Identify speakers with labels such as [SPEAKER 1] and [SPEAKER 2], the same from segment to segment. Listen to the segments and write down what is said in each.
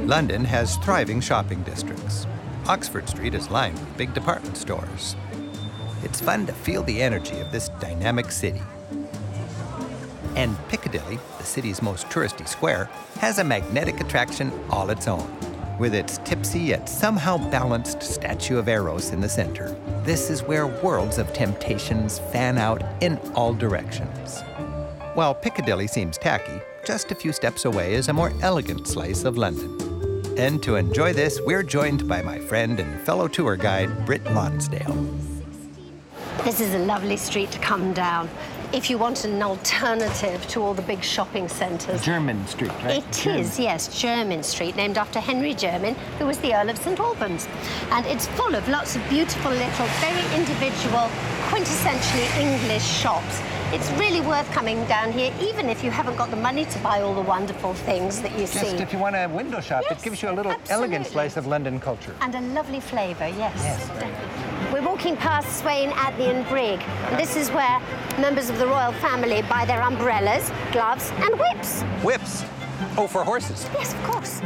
[SPEAKER 1] London has thriving shopping districts. Oxford Street is lined with big department stores. It's fun to feel the energy of this dynamic city. And Piccadilly, the city's most touristy square, has a magnetic attraction all its own. With its tipsy yet somehow balanced statue of Eros in the center, this is where worlds of temptations fan out in all directions. While Piccadilly seems tacky, just a few steps away is a more elegant slice of London. And to enjoy this, we're joined by my friend and fellow tour guide, Britt Lonsdale.
[SPEAKER 2] This is a lovely street to come down if you want an alternative to all the big shopping centres.
[SPEAKER 1] Jermyn Street, right?
[SPEAKER 2] It is, yes, Jermyn Street, named after Henry Jermyn, who was the Earl of St Albans. And it's full of lots of beautiful little, very individual, quintessentially English shops. It's really worth coming down here, even if you haven't got the money to buy all the wonderful things that you
[SPEAKER 1] Just
[SPEAKER 2] see.
[SPEAKER 1] Just if you want a window shop,
[SPEAKER 2] Yes,
[SPEAKER 1] it gives you a little
[SPEAKER 2] absolutely.
[SPEAKER 1] elegant slice of London culture.
[SPEAKER 2] And a lovely flavour, yes.
[SPEAKER 1] Yes.
[SPEAKER 2] definitely. We're walking past Swaine Adeney Brigg. And this is where members of the royal family buy their umbrellas, gloves, and whips.
[SPEAKER 1] Whips. Oh, for horses.
[SPEAKER 2] Yes, of course.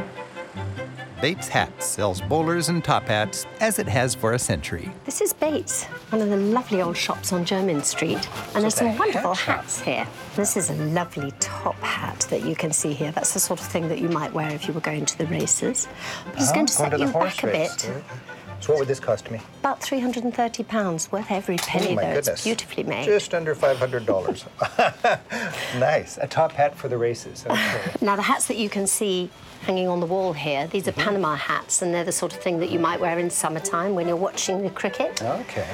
[SPEAKER 1] Bates Hats sells bowlers and top hats as it has for a century.
[SPEAKER 2] This is Bates, one of the lovely old shops on Jermyn Street. And there's some wonderful
[SPEAKER 1] hat shop.
[SPEAKER 2] hats here. This is a lovely top hat that you can see here. That's the sort of thing that you might wear if you were going to the races. But it's going to set you back a bit.
[SPEAKER 1] So what would this cost me?
[SPEAKER 2] About £330, worth every penny,
[SPEAKER 1] oh my
[SPEAKER 2] though.
[SPEAKER 1] goodness.
[SPEAKER 2] It's beautifully made.
[SPEAKER 1] Just under $500. nice. A top hat for the races. Okay.
[SPEAKER 2] Now, the hats that you can see hanging on the wall here, these are Panama hats, and they're the sort of thing that you might wear in summertime when you're watching the cricket.
[SPEAKER 1] okay.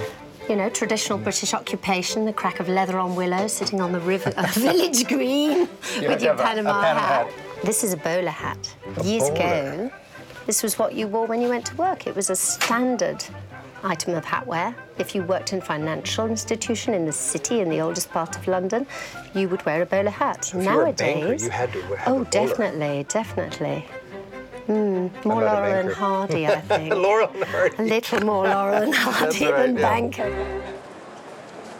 [SPEAKER 2] You know, traditional British occupation, the crack of leather on willow, sitting on the river, uh, village green
[SPEAKER 1] You
[SPEAKER 2] with your
[SPEAKER 1] a- a
[SPEAKER 2] Panama,
[SPEAKER 1] Panama
[SPEAKER 2] hat.
[SPEAKER 1] hat.
[SPEAKER 2] This is a bowler hat.
[SPEAKER 1] A
[SPEAKER 2] Years
[SPEAKER 1] bowler.
[SPEAKER 2] ago, this was what you wore when you went to work. It was a standard item of hat wear. If you worked in a financial institution in the city, in the oldest part of London, you would wear a bowler hat.
[SPEAKER 1] if you were a
[SPEAKER 2] Nowadays,
[SPEAKER 1] banker, you had to have a
[SPEAKER 2] oh,
[SPEAKER 1] bowler.
[SPEAKER 2] definitely, definitely. Mm, more Laurel and. Hardy, I think.
[SPEAKER 1] Laurel and Hardy.
[SPEAKER 2] A little more Laurel and Hardy
[SPEAKER 1] right,
[SPEAKER 2] than
[SPEAKER 1] yeah.
[SPEAKER 2] banker.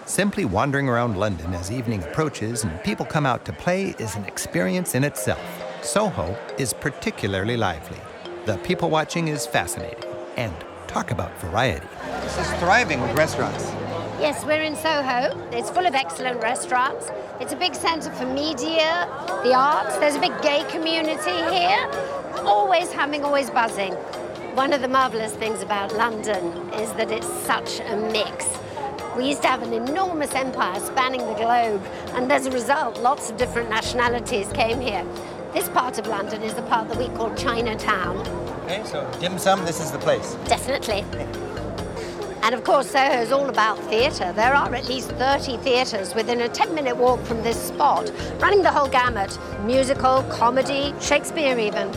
[SPEAKER 1] Simply wandering around London as evening approaches and people come out to play is an experience in itself. Soho is particularly lively. The people watching is fascinating. And talk about variety. This is thriving with restaurants.
[SPEAKER 2] Yes, we're in Soho. It's full of excellent restaurants. It's a big centre for media, the arts. There's a big gay community here. Always humming, always buzzing. One of the marvellous things about London is that it's such a mix. We used to have an enormous empire spanning the globe, and as a result, lots of different nationalities came here. This part of London is the part that we call Chinatown.
[SPEAKER 1] Okay, so dim sum, this is the place.
[SPEAKER 2] Definitely. And of course, Soho is all about theatre. There are at least 30 theatres within a 10 minute walk from this spot, running the whole gamut musical, comedy, Shakespeare, even.